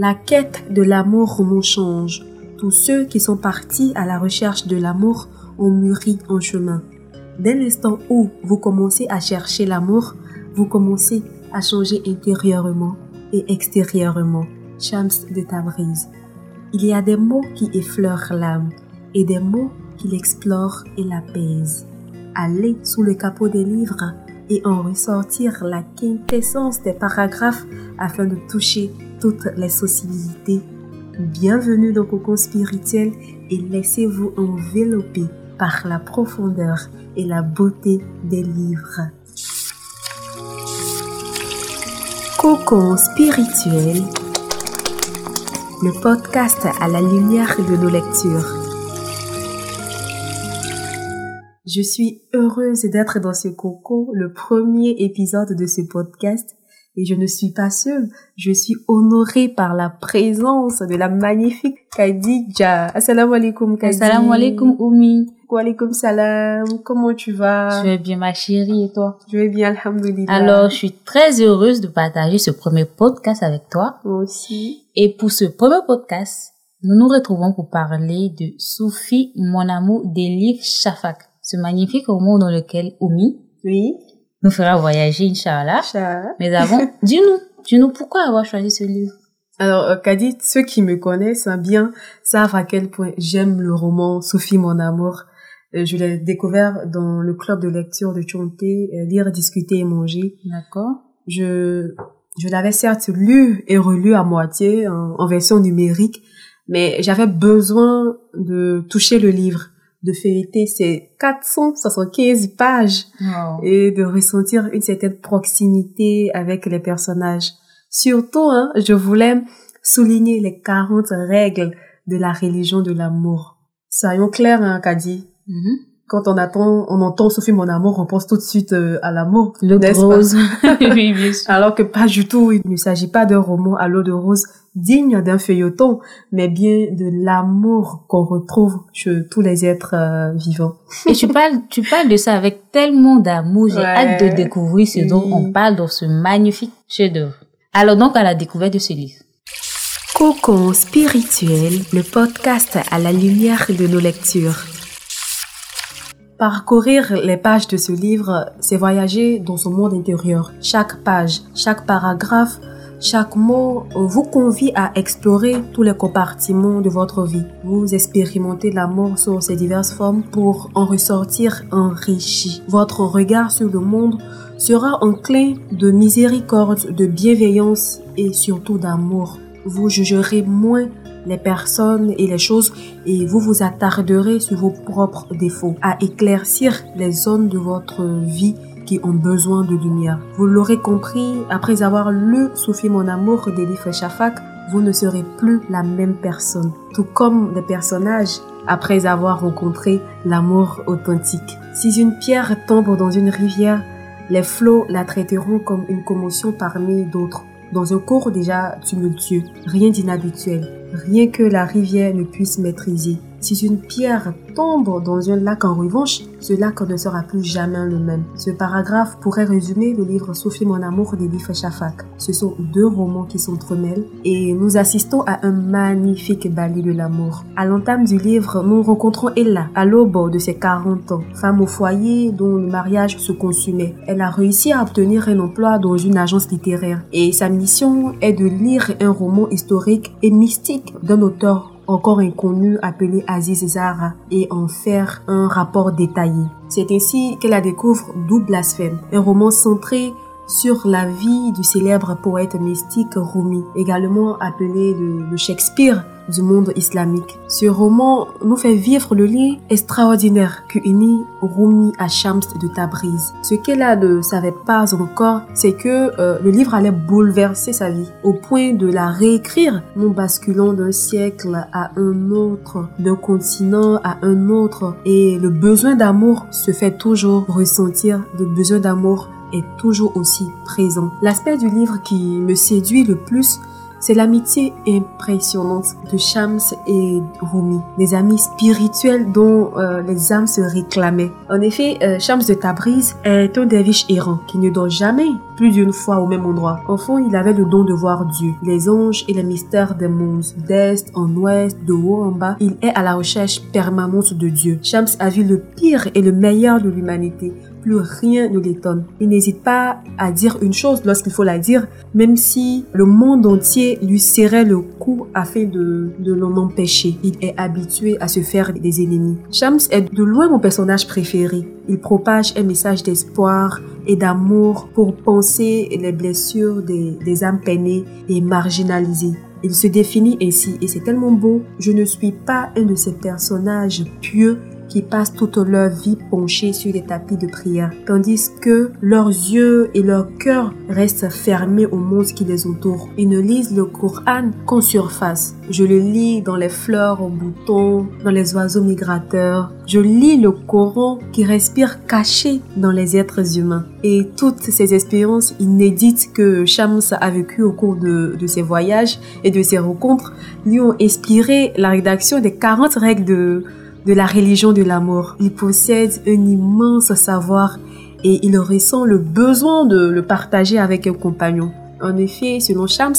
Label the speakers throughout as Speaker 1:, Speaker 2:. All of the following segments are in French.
Speaker 1: La quête de l'amour nous change. Tous ceux qui sont partis à la recherche de l'amour ont mûri en chemin. Dès l'instant où vous commencez à chercher l'amour, vous commencez à changer intérieurement et extérieurement. Shams de Tabriz. Il y a des mots qui effleurent l'âme et des mots qui l'explorent et l'apaisent. Allez sous le capot des livres et en ressortir la quintessence des paragraphes afin de toucher toutes les sensibilités. Bienvenue dans Cocon Spirituel et laissez-vous envelopper par la profondeur et la beauté des livres. Cocon Spirituel, le podcast à la lumière de nos lectures. Je suis heureuse d'être dans ce coco, le premier épisode de ce podcast. Et je ne suis pas seule, je suis honorée par la présence de la magnifique Khadija. Assalamu alaikum Khadija.
Speaker 2: Assalamu alaikum Oumi.
Speaker 1: Wa alaikum salam. Comment tu vas?
Speaker 2: Je vais bien ma chérie et toi?
Speaker 1: Je vais bien, alhamdoulilah.
Speaker 2: Alors, je suis très heureuse de partager ce premier podcast avec toi.
Speaker 1: Moi aussi.
Speaker 2: Et pour ce premier podcast, nous nous retrouvons pour parler de Soufi, mon amour, des livres Shafak ce magnifique roman dans lequel Oumi
Speaker 1: Oui.
Speaker 2: nous fera voyager, Inch'Allah.
Speaker 1: Inch'Allah.
Speaker 2: Mais avant, dis-nous, dis-nous pourquoi avoir choisi ce livre?
Speaker 1: Alors, euh, Kadi, ceux qui me connaissent hein, bien savent à quel point j'aime le roman Sophie, mon amour. Euh, je l'ai découvert dans le club de lecture de Chonté, euh, Lire, discuter et manger.
Speaker 2: D'accord.
Speaker 1: Je, je l'avais certes lu et relu à moitié en, en version numérique, mais j'avais besoin de toucher le livre de feuilleter ces 475 pages
Speaker 2: Wow.
Speaker 1: et de ressentir une certaine proximité avec les personnages. Surtout, hein, je voulais souligner les 40 règles de la religion de l'amour. Soyons clairs, hein, Kadi.
Speaker 2: Mhm.
Speaker 1: Quand on attend, on entend Sophie mon amour, on pense tout de suite euh, à l'amour.
Speaker 2: Le
Speaker 1: n'est-ce pas?
Speaker 2: rose. oui, bien sûr.
Speaker 1: Alors que pas du tout, il ne s'agit pas d'un roman à l'eau de rose digne d'un feuilleton, mais bien de l'amour qu'on retrouve chez tous les êtres euh, vivants.
Speaker 2: Et tu parles, tu parles de ça avec tellement d'amour. J'ai
Speaker 1: Ouais.
Speaker 2: hâte de découvrir ce dont
Speaker 1: Oui.
Speaker 2: on parle dans ce magnifique chef-d'œuvre. Alors donc à la découverte de ce livre.
Speaker 1: Cocon spirituel, le podcast à la lumière de nos lectures. Parcourir les pages de ce livre, c'est voyager dans son monde intérieur. Chaque page, chaque paragraphe, chaque mot vous convie à explorer tous les compartiments de votre vie. Vous expérimentez l'amour sous ses diverses formes pour en ressortir enrichi. Votre regard sur le monde sera enclin de miséricorde, de bienveillance et surtout d'amour. Vous jugerez moins les personnes et les choses et vous vous attarderez sur vos propres défauts, à éclaircir les zones de votre vie qui ont besoin de lumière. Vous l'aurez compris, après avoir lu Sophie mon amour d'Elif Shafak, vous ne serez plus la même personne. Tout comme les personnages, après avoir rencontré l'amour authentique. Si une pierre tombe dans une rivière, les flots la traiteront comme une commotion parmi d'autres. Dans un cours déjà tumultueux, rien d'inhabituel, rien que la rivière ne puisse maîtriser. Si une pierre tombe dans un lac en revanche, ce lac ne sera plus jamais le même. Ce paragraphe pourrait résumer le livre Sophie mon amour d'Elif Shafak. Ce sont deux romans qui s'entremêlent et nous assistons à un magnifique ballet de l'amour. À l'entame du livre, nous rencontrons Ella, à l'aube de ses 40 ans, femme au foyer dont le mariage se consumait. Elle a réussi à obtenir un emploi dans une agence littéraire et sa mission est de lire un roman historique et mystique d'un auteur encore inconnu appelé Aziz Zara et en faire un rapport détaillé. C'est ainsi qu'elle la découvre Double Blasphème, un roman centré sur la vie du célèbre poète mystique Rumi, également appelé le Shakespeare du monde islamique. Ce roman nous fait vivre le lien extraordinaire que unit Rumi à Shams de Tabriz. Ce qu'elle ne savait pas encore, c'est que euh, le livre allait bouleverser sa vie, au point de la réécrire. Nous basculons d'un siècle à un autre, d'un continent à un autre, et le besoin d'amour se fait toujours ressentir, le besoin d'amour est toujours aussi présent. L'aspect du livre qui me séduit le plus C'est l'amitié impressionnante de Shams et Rumi, des amis spirituels dont euh, les âmes se réclamaient. En effet, euh, Shams de Tabriz est un derviche errant qui ne dort jamais plus d'une fois au même endroit. Enfant, il avait le don de voir Dieu, les anges et les mystères des mondes, d'est en ouest, de haut en bas. Il est à la recherche permanente de Dieu. Shams a vu le pire et le meilleur de l'humanité plus rien ne l'étonne. Il n'hésite pas à dire une chose lorsqu'il faut la dire, même si le monde entier lui serrait le cou afin de, de l'en empêcher. Il est habitué à se faire des ennemis. Shams est de loin mon personnage préféré. Il propage un message d'espoir et d'amour pour penser les blessures des, des âmes peinées et marginalisées. Il se définit ainsi et c'est tellement beau. Je ne suis pas un de ces personnages pieux qui passent toute leur vie penchés sur des tapis de prière, tandis que leurs yeux et leur cœur restent fermés au monde qui les entoure. Ils ne lisent le Coran qu'en surface. Je le lis dans les fleurs en bouton, dans les oiseaux migrateurs. Je lis le Coran qui respire caché dans les êtres humains. Et toutes ces expériences inédites que Shams a vécues au cours de, de ses voyages et de ses rencontres lui ont inspiré la rédaction des 40 règles de de la religion de l'amour. Il possède un immense savoir et il ressent le besoin de le partager avec un compagnon. En effet, selon Shams,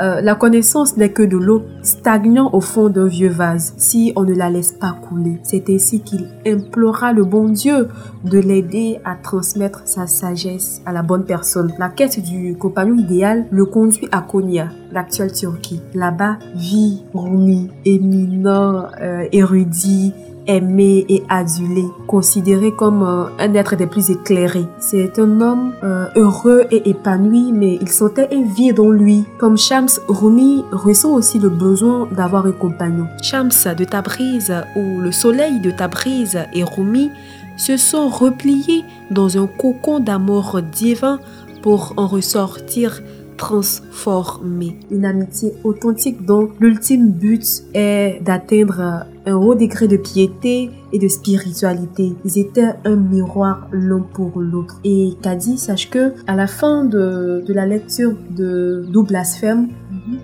Speaker 1: euh, la connaissance n'est que de l'eau stagnant au fond d'un vieux vase si on ne la laisse pas couler. C'est ainsi qu'il implora le bon Dieu de l'aider à transmettre sa sagesse à la bonne personne. La quête du compagnon idéal le conduit à Konya, l'actuelle Turquie. Là-bas vit Rumi, éminent, euh, érudit, aimé et adulé, considéré comme euh, un être des plus éclairés. C'est un homme euh, heureux et épanoui, mais il sentait un vide en lui. Comme Shams, Rumi ressent aussi le besoin d'avoir un compagnon. Shams de Tabriz ou le soleil de Tabriz et Rumi se sont repliés dans un cocon d'amour divin pour en ressortir transformé. Une amitié authentique dont l'ultime but est d'atteindre un haut degré de piété et de spiritualité. Ils étaient un miroir l'un pour l'autre. Et Kadi, sache que à la fin de, de la lecture de Double Blasphème,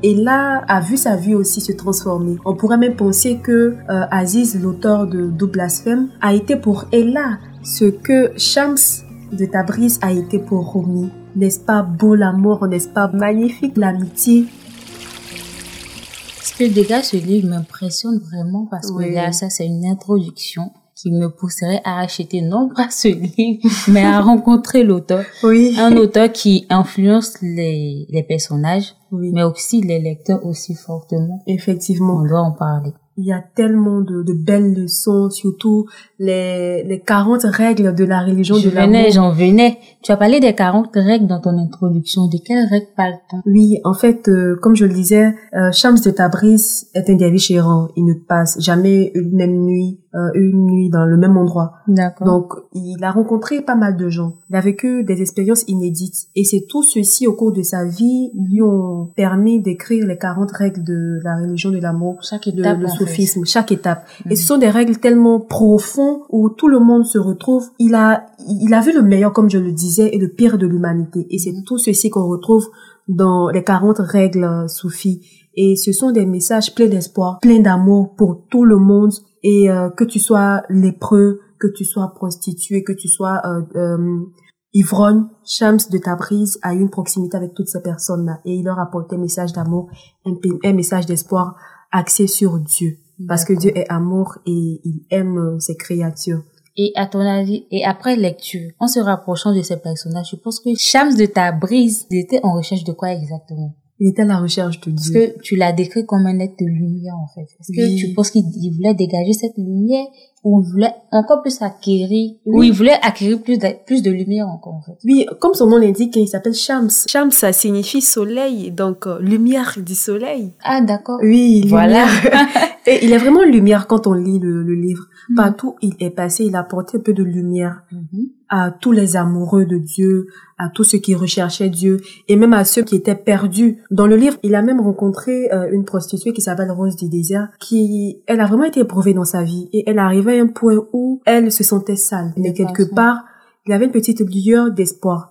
Speaker 1: et là a vu sa vie aussi se transformer. On pourrait même penser que euh, Aziz, l'auteur de Double Blasphème, a été pour Ella ce que Shams de Tabriz a été pour Rumi. N'est-ce pas beau l'amour, n'est-ce pas magnifique l'amitié?
Speaker 2: Ce que dégage ce livre m'impressionne vraiment parce que là, ça c'est une introduction qui me pousserait à acheter non pas ce livre, mais à rencontrer l'auteur.
Speaker 1: Oui.
Speaker 2: Un auteur qui influence les, les personnages,
Speaker 1: Oui.
Speaker 2: mais aussi les lecteurs aussi fortement.
Speaker 1: Effectivement.
Speaker 2: On doit en parler.
Speaker 1: Il y a tellement de, de belles leçons, surtout les, les 40 règles de la religion
Speaker 2: Je
Speaker 1: de l'amour.
Speaker 2: venais, j'en venais. Tu as parlé des 40 règles dans ton introduction. De quelles règles parle-t-on
Speaker 1: Oui, en fait, euh, comme je le disais, euh, Shams de Tabriz est un derviche errant. Il ne passe jamais une même nuit, euh, une nuit dans le même endroit.
Speaker 2: D'accord.
Speaker 1: Donc, il a rencontré pas mal de gens. Il a vécu des expériences inédites. Et c'est tout ceci au cours de sa vie lui ont permis d'écrire les 40 règles de la religion de l'amour,
Speaker 2: chaque
Speaker 1: le,
Speaker 2: étape,
Speaker 1: le
Speaker 2: fait.
Speaker 1: sophisme, chaque étape.
Speaker 2: Mhm.
Speaker 1: Et ce sont des règles tellement profondes où tout le monde se retrouve. Il a, il a vu le meilleur, comme je le disais, et le pire de l'humanité. Et c'est tout ceci qu'on retrouve dans les 40 règles euh, soufis. Et ce sont des messages pleins d'espoir, pleins d'amour pour tout le monde. Et euh, que tu sois lépreux, que tu sois prostituée, que tu sois euh, euh, ivrogne, Shams de Tabriz a eu une proximité avec toutes ces personnes-là. Et il leur a apporté un message d'amour, un, un message d'espoir axé sur Dieu. Parce que Dieu est amour et il aime euh, ses créatures.
Speaker 2: Et à ton avis, et après lecture, en se rapprochant de ces personnages, je pense que Shams de Tabriz, était en recherche de quoi exactement?
Speaker 1: Il était à la recherche de
Speaker 2: Parce
Speaker 1: Dieu.
Speaker 2: que tu l'as décrit comme un être de lumière, en fait. Est-ce que
Speaker 1: Oui.
Speaker 2: tu penses qu'il il voulait dégager cette lumière ou il voulait encore plus acquérir, ou
Speaker 1: Oui.
Speaker 2: il voulait acquérir plus de, plus de lumière encore, en fait?
Speaker 1: Oui, comme son nom l'indique, il s'appelle Shams. Shams, ça signifie soleil, donc euh, lumière du soleil.
Speaker 2: Ah, d'accord.
Speaker 1: Oui,
Speaker 2: Voilà.
Speaker 1: lumière. et il est vraiment lumière quand on lit le, le livre.
Speaker 2: Mhm.
Speaker 1: Partout il est passé, il a apporté un peu de lumière
Speaker 2: Mhm.
Speaker 1: À tous les amoureux de Dieu, à tous ceux qui recherchaient Dieu, et même à ceux qui étaient perdus. Dans le livre, il a même rencontré euh, une prostituée qui s'appelle Rose du désert, qui, elle a vraiment été éprouvée dans sa vie, et elle arrivait à un point où elle se sentait sale. Mais quelque part, il y avait une petite lueur d'espoir.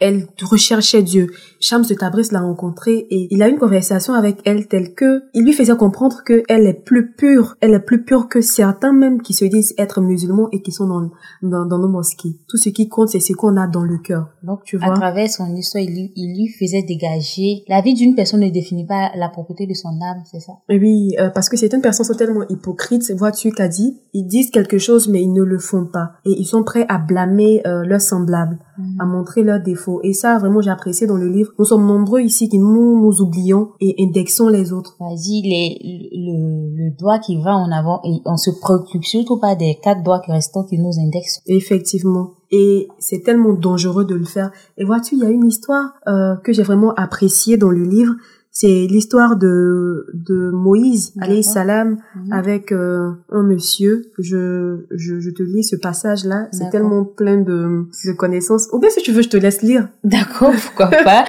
Speaker 1: Elle recherchait Dieu. Shams de Tabriz l'a rencontrée et il a eu une conversation avec elle telle que il lui faisait comprendre que elle est plus pure, elle est plus pure que certains même qui se disent être musulmans et qui sont dans, dans, dans nos mosquées. Tout ce qui compte, c'est ce qu'on a dans le cœur.
Speaker 2: Donc, tu vois. À travers son histoire, il lui, il lui faisait dégager. La vie d'une personne ne définit pas la propriété de son âme, c'est ça?
Speaker 1: Oui, euh, parce que certaines personnes sont tellement hypocrites. Vois-tu qu'a dit? Ils disent quelque chose, mais ils ne le font pas. Et ils sont prêts à blâmer euh, leurs semblables. À montrer leurs défauts. Et ça, vraiment, j'ai apprécié dans le livre. Nous sommes nombreux ici qui nous, nous oublions et indexons les autres.
Speaker 2: Vas-y, les, le, le doigt qui va en avant et on se préoccupe surtout pas des quatre doigts restants qui nous indexent.
Speaker 1: Effectivement. Et c'est tellement dangereux de le faire. Et vois-tu, il y a une histoire euh, que j'ai vraiment appréciée dans le livre. C'est l'histoire de, de Moïse, alayhi salam, mhm. avec euh, un monsieur. Je, je, je, te lis ce passage-là. C'est tellement plein de, de connaissances. Ou bien si tu veux, je te laisse lire.
Speaker 2: D'accord, pourquoi pas.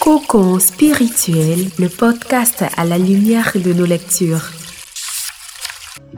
Speaker 1: Cocon spirituel, le podcast à la lumière de nos lectures.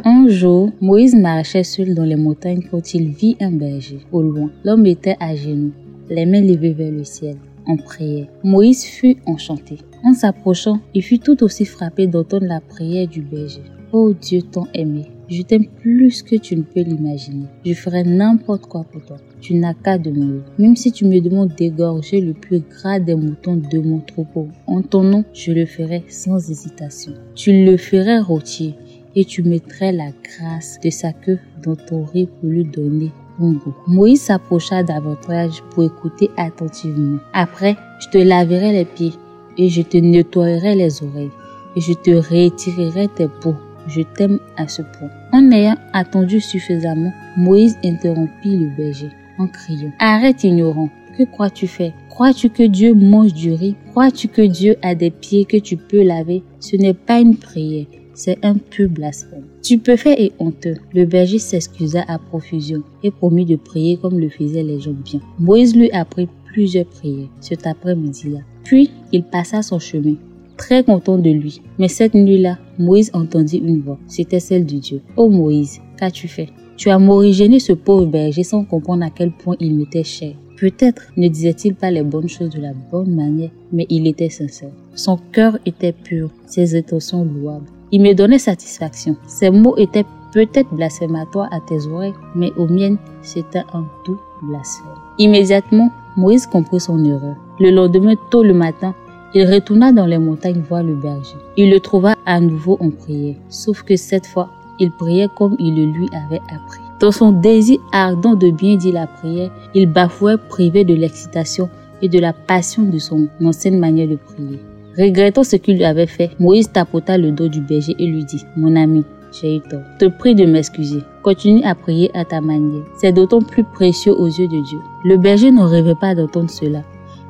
Speaker 2: Un jour, Moïse marchait seul dans les montagnes quand il vit un berger. Au loin, l'homme était à genoux, les mains levées vers le ciel, en prière. Moïse fut enchanté. En s'approchant, il fut tout aussi frappé d'entendre la prière du berger. Oh Dieu tant aimé, je t'aime plus que tu ne peux l'imaginer. Je ferai n'importe quoi pour toi. Tu n'as qu'à demander. Même si tu me demandes d'égorger le plus gras des moutons de mon troupeau, en ton nom, je le ferai sans hésitation. Tu le ferais rôtir et tu mettrais la grâce de sa queue dans ton riz pour lui donner un goût. Moïse s'approcha davantage pour écouter attentivement. Après, je te laverai les pieds et je te nettoierai les oreilles et je te retirerai tes peaux. Je t'aime à ce point. En ayant attendu suffisamment, Moïse interrompit le berger en criant Arrête ignorant, que crois-tu faire? Crois-tu que Dieu mange du riz? Crois-tu que Dieu a des pieds que tu peux laver? Ce n'est pas une prière, c'est un pur blasphème. Stupéfait et honteux, le berger s'excusa à profusion et promit de prier comme le faisaient les gens bien. Moïse lui apprit plusieurs prières cet après-midi-là. Puis il passa son chemin, très content de lui. Mais cette nuit-là, Moïse entendit une voix. C'était celle de Dieu. Oh Moïse, qu'as-tu fait? Tu as morigéné ce pauvre berger sans comprendre à quel point il m'était cher. Peut-être ne disait-il pas les bonnes choses de la bonne manière, mais il était sincère. Son cœur était pur, ses intentions louables. Il me donnait satisfaction. Ces mots étaient peut-être blasphématoires à tes oreilles, mais aux miennes, c'était un doux blasphème. Immédiatement, Moïse comprit son erreur. Le lendemain, tôt le matin, il retourna dans les montagnes voir le berger. Il le trouva à nouveau en prière, sauf que cette fois, il priait comme il le lui avait appris. Dans son désir ardent de bien dire la prière, il bafouait privé de l'excitation et de la passion de son ancienne manière de prier. Regrettant ce qu'il lui avait fait, Moïse tapota le dos du berger et lui dit, Mon ami, j'ai eu tort. Te prie de m'excuser. Continue à prier à ta manière. C'est d'autant plus précieux aux yeux de Dieu. Le berger ne rêvait pas d'entendre cela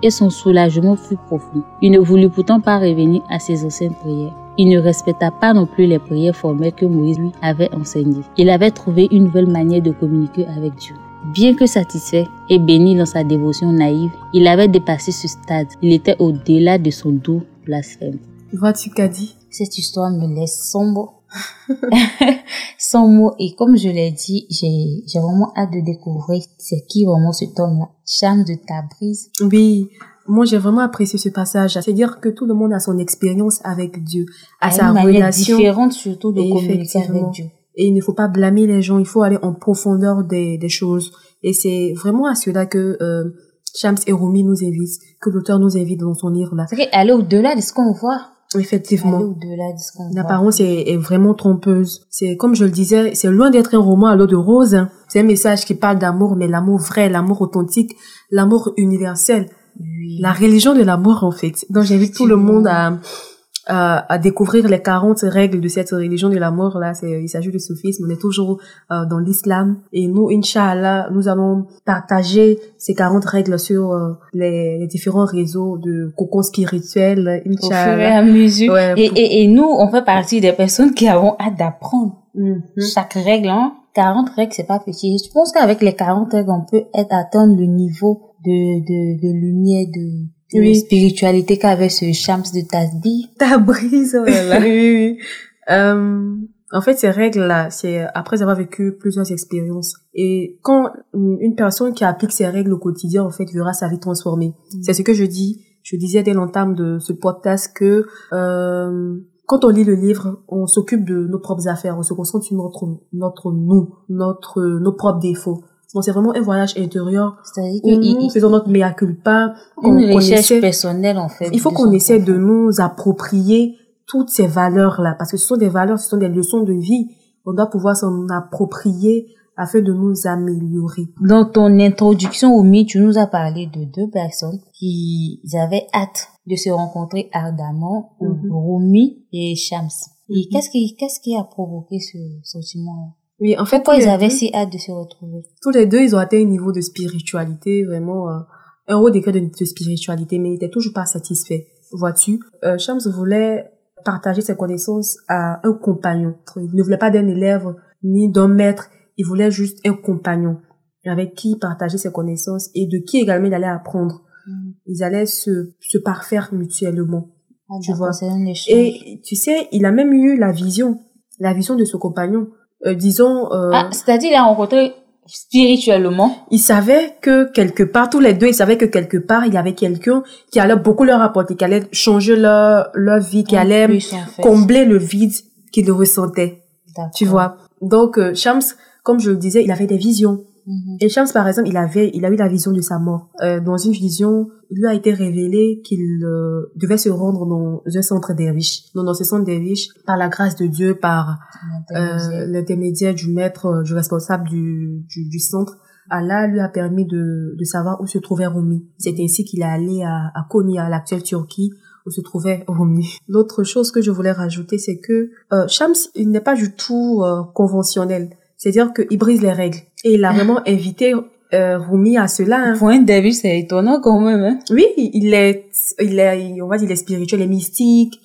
Speaker 2: et son soulagement fut profond. Il ne voulut pourtant pas revenir à ses anciennes prières. Il ne respecta pas non plus les prières formelles que Moïse lui avait enseignées. Il avait trouvé une nouvelle manière de communiquer avec Dieu. Bien que satisfait et béni dans sa dévotion naïve, il avait dépassé ce stade. Il était au-delà de son doux blasphème.
Speaker 1: Vois-tu qu'a dit
Speaker 2: Cette histoire me laisse mots. sans mots. Et comme je l'ai dit, j'ai vraiment hâte de découvrir c'est qui vraiment ce homme-là. Cham de Tabriz.
Speaker 1: Oui. Moi, j'ai vraiment apprécié ce passage. C'est-à-dire que tout le monde a son expérience avec Dieu, à, sa une relation
Speaker 2: différente surtout de communiquer avec Dieu.
Speaker 1: Et il ne faut pas blâmer les gens, il faut aller en profondeur des, des choses. Et c'est vraiment à cela que euh, Shams et Rumi nous invitent, que l'auteur nous invite dans son livre-là.
Speaker 2: C'est aller au-delà de ce qu'on voit.
Speaker 1: Effectivement. L'apparence est, est, vraiment trompeuse. C'est comme je le disais, c'est loin d'être un roman à l'eau de rose. Hein. C'est un message qui parle d'amour, mais l'amour vrai, l'amour authentique, l'amour universel. Oui. La religion de l'amour, en fait. Donc j'invite tout le monde à à, à, découvrir les 40 règles de cette religion de la mort là c'est il s'agit du soufisme. On est toujours euh, dans l'islam. Et nous inchallah nous allons partager ces 40 règles sur euh, les, les, différents réseaux de cocon spirituel
Speaker 2: inchallah. au fur et à mesure. Ouais, et, et, et, nous on fait partie des personnes qui avons hâte d'apprendre mm -hmm. chaque règle hein. 40 règles c'est pas petit. Je pense qu'avec les 40 règles on peut être atteindre le niveau de de, de lumière de oui. spiritualité qu'avait ce Shams de Tasbi.
Speaker 1: Ta brise, oh là là. oui, oui. Euh, En fait, ces règles-là, c'est après avoir vécu plusieurs expériences. Et quand une personne qui applique ces règles au quotidien, en fait, verra sa vie transformée. Mm. C'est ce que je dis. Je disais dès l'entame de ce podcast que euh, quand on lit le livre, on s'occupe de nos propres affaires, on se concentre sur notre notre nous, notre nos propres défauts. Donc c'est vraiment un voyage intérieur C'est-à-dire où nous faisons notre mea culpa.
Speaker 2: Une recherche personnelle en fait.
Speaker 1: Il faut qu'on essaie de nous approprier toutes ces valeurs-là, parce que ce sont des valeurs, ce sont des leçons de vie. On doit pouvoir s'en approprier afin de nous améliorer.
Speaker 2: Dans ton introduction au mythe, tu nous as parlé de deux personnes qui avaient hâte de se rencontrer ardemment, mm Rumi et Shams. Et mhm. qu'est-ce qui, qu'est-ce qui a provoqué ce sentiment?
Speaker 1: Oui, en fait,
Speaker 2: pourquoi ils avaient si hâte de se retrouver?
Speaker 1: Tous les deux, ils ont atteint un niveau de spiritualité vraiment euh, un haut degré de, spiritualité, mais ils n'étaient toujours pas satisfaits. Vois-tu, euh, Shams voulait partager ses connaissances à un compagnon. Il ne voulait pas d'un élève ni d'un maître, il voulait juste un compagnon avec qui partager ses connaissances et de qui également il allait apprendre. Mm. Ils allaient se, se parfaire mutuellement.
Speaker 2: Ah, tu vois.
Speaker 1: Et tu sais, il a même eu la vision, la vision de ce compagnon. Euh, disons. Euh,
Speaker 2: ah, c'est-à-dire il a rencontré spirituellement.
Speaker 1: Il savait que quelque part, tous les deux, ils savaient que quelque part, il y avait quelqu'un qui allait beaucoup leur apporter, qui allait changer leur, leur vie, qui allait combler le vide qu'ils ressentaient. Tu vois. Donc, euh, Shams, comme je le disais, il avait des visions. Mhm. Et Shams, par exemple, il avait, il a eu la vision de sa mort. Euh, dans une vision, il lui a été révélé qu'il euh, devait se rendre dans un centre derviche. Donc, dans ce centre derviche, par la grâce de Dieu, par euh, l'intermédiaire du maître, euh, du responsable du, du, du, centre, Allah lui a permis de, de savoir où se trouvait Rumi. C'est ainsi qu'il est allé à, à Konya, l'actuelle Turquie, où se trouvait Rumi. L'autre chose que je voulais rajouter, c'est que euh, Shams, il n'est pas du tout euh, conventionnel. C'est-à-dire qu'il brise les règles. Et il a vraiment invité euh, Rumi à cela. Hein.
Speaker 2: Pour un début, c'est étonnant quand même. Hein?
Speaker 1: Oui, il est, il est, on va dire, il est spirituel, il est mystique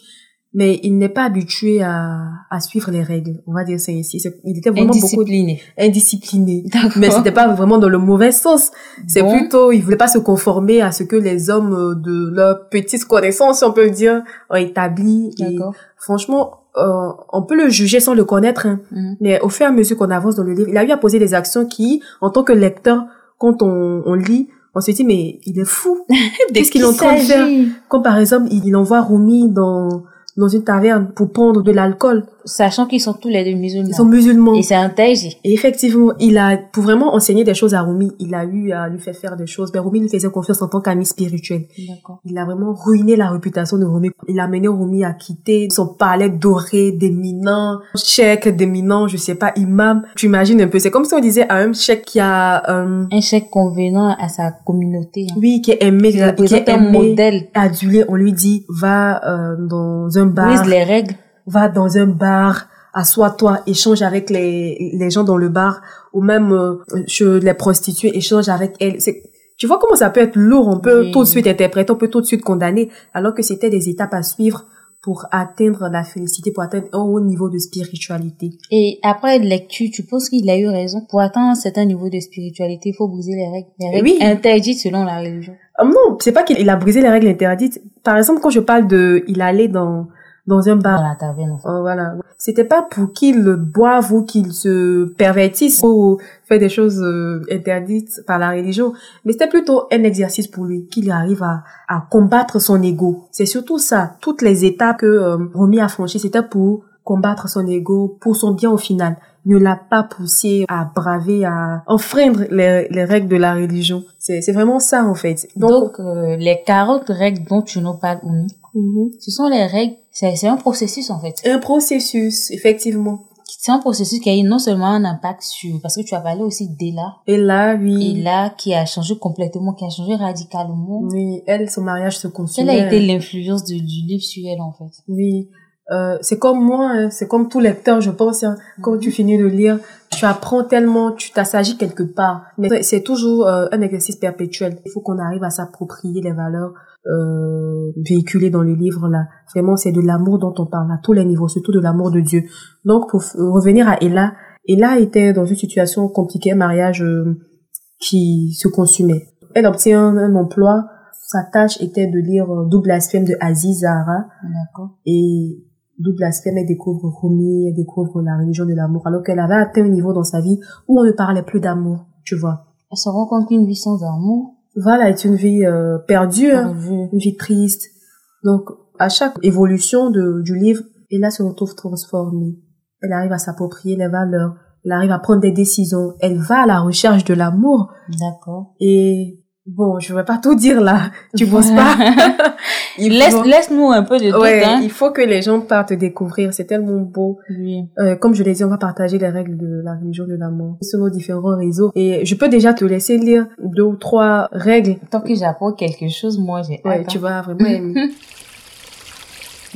Speaker 1: mais il n'est pas habitué à, à suivre les règles. On va dire ça ainsi. Il était vraiment
Speaker 2: indiscipliné.
Speaker 1: beaucoup indiscipliné. Mais c'était pas vraiment dans le mauvais sens. C'est plutôt, il voulait pas se conformer à ce que les hommes euh, de leur petite connaissance, on peut dire, ont établi. Et franchement, euh, on peut le juger sans le connaître. Hein. Mhm. Mais au fur et à mesure qu'on avance dans le livre, il a eu à poser des actions qui, en tant que lecteur, quand on, on lit, on se dit mais il est fou. Qu'est-ce qu'il est en train de faire? Comme par exemple, il envoie Rumi dans dans une taverne pour prendre de l'alcool.
Speaker 2: Sachant qu'ils sont tous les deux musulmans.
Speaker 1: Ils sont musulmans.
Speaker 2: Et c'est un taiji.
Speaker 1: Et effectivement, il a, pour vraiment enseigner des choses à Rumi, il a eu à lui faire faire des choses. Mais Rumi lui faisait confiance en tant qu'ami spirituel.
Speaker 2: D'accord.
Speaker 1: Il a vraiment ruiné la réputation de Rumi. Il a mené Rumi à quitter son palais doré, d'éminent, chèque d'éminent, je sais pas, imam. Tu imagines un peu. C'est comme si on disait à un chèque qui a,
Speaker 2: euh, un chèque convenant à sa communauté.
Speaker 1: Hein. Oui, qui est aimé, qui,
Speaker 2: est un modèle.
Speaker 1: Adulé. On lui dit, va, euh, dans un bar.
Speaker 2: Brise les règles
Speaker 1: va dans un bar, assois-toi, échange avec les, les gens dans le bar, ou même euh, chez les prostituées, échange avec elles. Tu vois comment ça peut être lourd, on peut tout de suite interpréter, on peut tout de suite condamner, alors que c'était des étapes à suivre pour atteindre la félicité, pour atteindre un haut niveau de spiritualité.
Speaker 2: Et après lecture, tu penses qu'il a eu raison? Pour atteindre un certain niveau de spiritualité, il faut briser les règles, les règles oui. interdites selon la religion.
Speaker 1: Ah non, c'est pas qu'il a brisé les règles interdites. Par exemple, quand je parle de, il allait dans dans un bar.
Speaker 2: Dans la taverne.
Speaker 1: Oh, voilà. C'était pas pour qu'il boive ou qu'il se pervertisse ou fait des choses euh, interdites par la religion, mais c'était plutôt un exercice pour lui, qu'il arrive à, à combattre son ego. C'est surtout ça. Toutes les étapes que euh, Romy a franchies, c'était pour combattre son ego, pour son bien au final. Ne l'a pas poussé à braver, à enfreindre les, les règles de la religion. C'est vraiment ça en fait.
Speaker 2: Donc, euh, les 40 règles dont tu nous parles, Oumi,
Speaker 1: Mhm.
Speaker 2: Ce sont les règles, c'est un processus en fait.
Speaker 1: Un processus, effectivement.
Speaker 2: C'est un processus qui a eu non seulement un impact sur, parce que tu as parlé aussi d'Ella.
Speaker 1: Ella, oui.
Speaker 2: Ella qui a changé complètement, qui a changé radicalement.
Speaker 1: Oui, elle, son mariage se consumait.
Speaker 2: Quelle a été l'influence du livre sur elle en fait?
Speaker 1: Oui, euh, c'est comme moi, hein, c'est comme tout lecteur, je pense. Hein, Quand mhm. tu finis de lire, tu apprends tellement, tu t'assagis quelque part. Mais c'est toujours euh, un exercice perpétuel. Il faut qu'on arrive à s'approprier les valeurs euh, véhiculées dans le livre là. Vraiment, c'est de l'amour dont on parle à tous les niveaux, surtout de l'amour de Dieu. Donc, pour revenir à Ella, Ella était dans une situation compliquée, un mariage euh, qui se consumait. Elle obtient un, emploi. Sa tâche était de lire Double blasphème de Aziz Zahra.
Speaker 2: D'accord.
Speaker 1: Et double aspect, elle découvre Rumi, elle découvre la religion de l'amour, alors qu'elle avait atteint un niveau dans sa vie où on ne parlait plus d'amour, tu vois.
Speaker 2: Elle se rend compte qu'une vie sans amour.
Speaker 1: Voilà, est une vie euh, perdue, hein, une vie triste. Donc, à chaque évolution de, du livre, elle se retrouve transformée. Elle arrive à s'approprier les valeurs, elle arrive à prendre des décisions, elle va à la recherche de l'amour.
Speaker 2: D'accord.
Speaker 1: Et Bon, je vais pas tout dire là. Tu penses pas?
Speaker 2: Laisse, laisse-nous un peu de temps.
Speaker 1: Ouais,
Speaker 2: hein.
Speaker 1: il faut que les gens partent découvrir. C'est tellement beau.
Speaker 2: Oui.
Speaker 1: Euh, comme je l'ai dit, on va partager les règles de la religion de l'amour sur nos différents réseaux. Et je peux déjà te laisser lire deux ou trois règles.
Speaker 2: Tant que j'apprends quelque chose, moi j'ai
Speaker 1: Ouais,
Speaker 2: hâte,
Speaker 1: tu
Speaker 2: hein.
Speaker 1: vas vraiment aimer.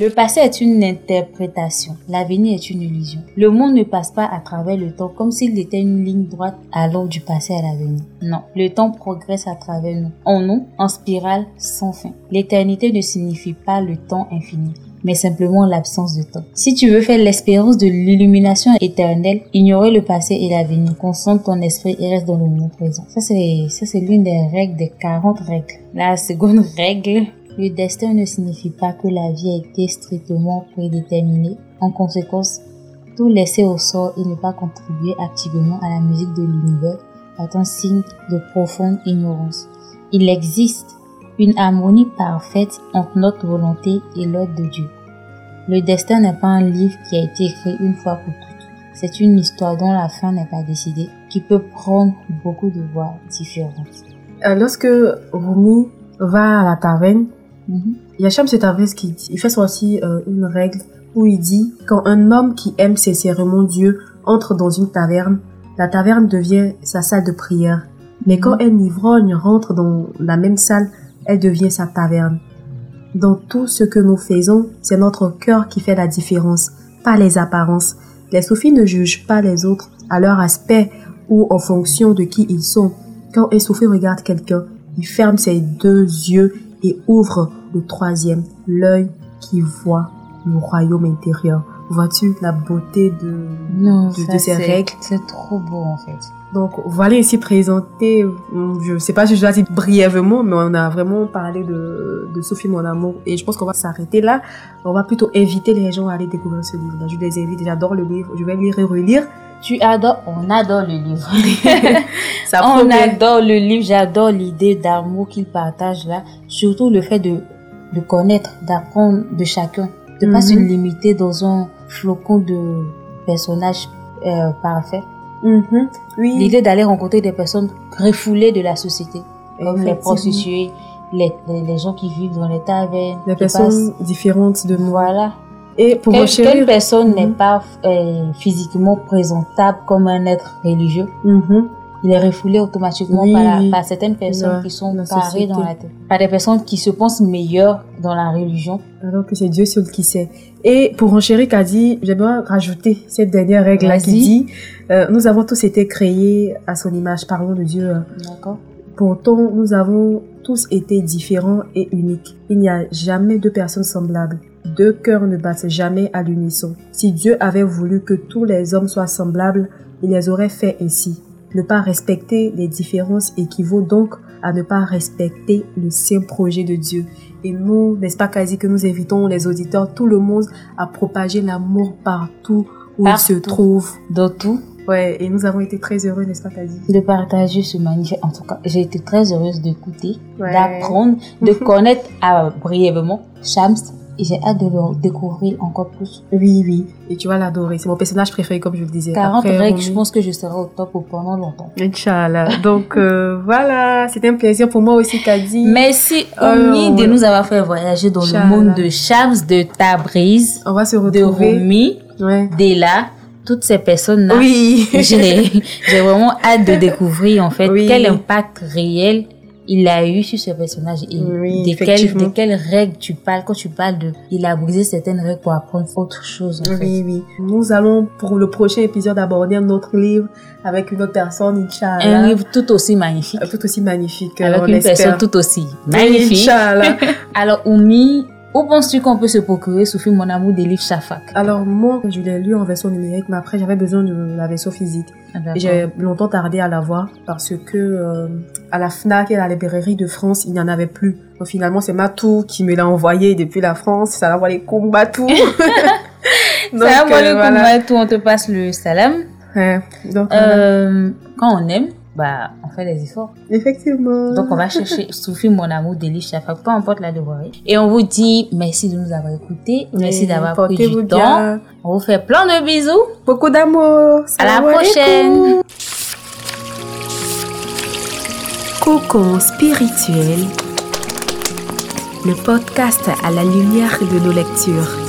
Speaker 2: Le passé est une interprétation, l'avenir est une illusion. Le monde ne passe pas à travers le temps comme s'il était une ligne droite allant du passé à l'avenir. Non, le temps progresse à travers nous, en nous, en spirale sans fin. L'éternité ne signifie pas le temps infini mais simplement l'absence de temps. Si tu veux faire l'expérience de l'illumination éternelle, ignorer le passé et l'avenir, concentre ton esprit et reste dans le moment présent. Ça c'est, ça c'est l'une des règles des 40 règles. La seconde règle, le destin ne signifie pas que la vie a été strictement prédéterminée. En conséquence, tout laisser au sort et ne pas contribuer activement à la musique de l'univers est un signe de profonde ignorance. Il existe une harmonie parfaite entre notre volonté et l'ordre de Dieu. Le destin n'est pas un livre qui a été écrit une fois pour toutes. C'est une histoire dont la fin n'est pas décidée, qui peut prendre beaucoup de voies différentes.
Speaker 1: Euh, lorsque Rumi va à la taverne,
Speaker 2: Mhm.
Speaker 1: il y a Shams Tabriz qui dit, il fait sortir euh, une règle où il dit quand un homme qui aime sincèrement Dieu entre dans une taverne, la taverne devient sa salle de prière. Mais quand un ivrogne rentre dans la même salle, elle devient sa taverne. Dans tout ce que nous faisons, c'est notre cœur qui fait la différence, pas les apparences. Les soufis ne jugent pas les autres à leur aspect ou en fonction de qui ils sont. Quand un soufi regarde quelqu'un, il ferme ses deux yeux et ouvre le troisième, l'œil qui voit le royaume intérieur. Vois-tu la beauté de,
Speaker 2: Non,
Speaker 1: de,
Speaker 2: ça,
Speaker 1: de ces règles?
Speaker 2: C'est trop beau en fait.
Speaker 1: Donc voilà ici présenté, hum, je sais pas si je dois dire brièvement, mais on a vraiment parlé de, de Sophie mon amour et je pense qu'on va s'arrêter là. On va plutôt inviter les gens à aller découvrir ce livre. Je les invite, j'adore le livre, je vais lire et relire.
Speaker 2: Tu adores, on adore le livre.
Speaker 1: Ça
Speaker 2: on
Speaker 1: promet.
Speaker 2: adore le livre, j'adore l'idée d'amour qu'il partage là. Surtout le fait de, de connaître, d'apprendre de chacun. De pas
Speaker 1: Mhm.
Speaker 2: se limiter dans un flocon de personnages euh, parfaits.
Speaker 1: Mhm. Oui.
Speaker 2: L'idée d'aller rencontrer des personnes refoulées de la société, comme les prostituées, les, les, les gens qui vivent dans les tavernes. Qui
Speaker 1: personnes différentes de nous.
Speaker 2: Voilà.
Speaker 1: Et pour
Speaker 2: Quelle,
Speaker 1: renchérir-
Speaker 2: quelle personne n'est
Speaker 1: Mhm.
Speaker 2: pas euh, physiquement présentable comme un être religieux?
Speaker 1: Mhm.
Speaker 2: Il est refoulé automatiquement
Speaker 1: Oui.
Speaker 2: par, la- par certaines personnes
Speaker 1: La-
Speaker 2: qui sont parées dans la tête. Par des personnes qui se pensent meilleures dans la religion.
Speaker 1: Alors que c'est Dieu seul qui sait. Et pour enchérir Kadi, j'aimerais rajouter cette dernière règle-là qui
Speaker 2: Vas-y.
Speaker 1: dit, euh, nous avons tous été créés à son image, parlons de Dieu. euh,
Speaker 2: D'accord
Speaker 1: Pourtant, nous avons tous été différents et uniques. Il n'y a jamais deux personnes semblables. Deux cœurs ne battent jamais à l'unisson. Si Dieu avait voulu que tous les hommes soient semblables, il les aurait fait ainsi. Ne pas respecter les différences équivaut donc à ne pas respecter le saint projet de Dieu. Et nous, n'est-ce pas quasi que nous invitons les auditeurs, tout le monde, à propager l'amour partout où il se trouve.
Speaker 2: Dans tout,
Speaker 1: Ouais, et nous avons été très heureux, n'est-ce pas quasi
Speaker 2: de partager ce magnifique. En tout cas, j'ai été très heureuse d'écouter,
Speaker 1: Ouais.
Speaker 2: d'apprendre, de connaître ah, brièvement Shams. Et j'ai hâte de le découvrir encore plus.
Speaker 1: Oui, oui. Et tu vas l'adorer. C'est mon personnage préféré, comme je le disais.
Speaker 2: 40
Speaker 1: Après
Speaker 2: règles,
Speaker 1: Romy.
Speaker 2: je pense que je serai au top pendant longtemps.
Speaker 1: Inch'Allah. Donc, euh, voilà. C'était un plaisir pour moi aussi, Kadi.
Speaker 2: Merci,
Speaker 1: Euh,
Speaker 2: Omi, de nous avoir fait voyager dans le monde de Shams, de Tabriz,
Speaker 1: On va se
Speaker 2: de
Speaker 1: retrouver.
Speaker 2: Rumi,
Speaker 1: Ouais.
Speaker 2: Dela, toutes ces personnes-là.
Speaker 1: Oui.
Speaker 2: j'ai j'ai vraiment hâte de découvrir en fait
Speaker 1: Oui.
Speaker 2: quel impact réel il a eu sur ce personnage et
Speaker 1: Oui,
Speaker 2: de, quelles, de quelles règles tu parles? Quand tu parles de il a brisé certaines règles pour apprendre autre chose en fait.
Speaker 1: Oui, oui. Nous allons, pour le prochain épisode, aborder un autre livre avec une autre personne, Inch'Allah.
Speaker 2: un livre tout aussi magnifique
Speaker 1: Euh, Tout aussi magnifique.
Speaker 2: avec
Speaker 1: on
Speaker 2: une personne tout aussi magnifique
Speaker 1: Inch'Allah.
Speaker 2: alors Oumi où penses-tu qu'on peut se procurer Sophie mon amour des livres Shafak?
Speaker 1: Alors, moi, je l'ai lu en version numérique, mais après, j'avais besoin de la version physique. Et J'ai longtemps tardé à l'avoir parce que euh, à la Fnac et à la librairie de France, il n'y en avait plus. Donc finalement, c'est Matou qui me l'a envoyé depuis la France. Envoyé Kumbatou.
Speaker 2: Donc, salam alaikum, tout, on te passe le salam.
Speaker 1: Ouais, donc,
Speaker 2: euh, quand on aime, bah, on fait des efforts.
Speaker 1: Effectivement.
Speaker 2: Donc, on va chercher Soufi, mon amour, délice, peu importe la devoirie. Et on vous dit merci de nous avoir écoutés. Merci d'avoir pris du temps. On vous fait plein de bisous.
Speaker 1: Beaucoup d'amour.
Speaker 2: À la prochaine.
Speaker 1: Cocon spirituel. Le podcast à la lumière de nos lectures.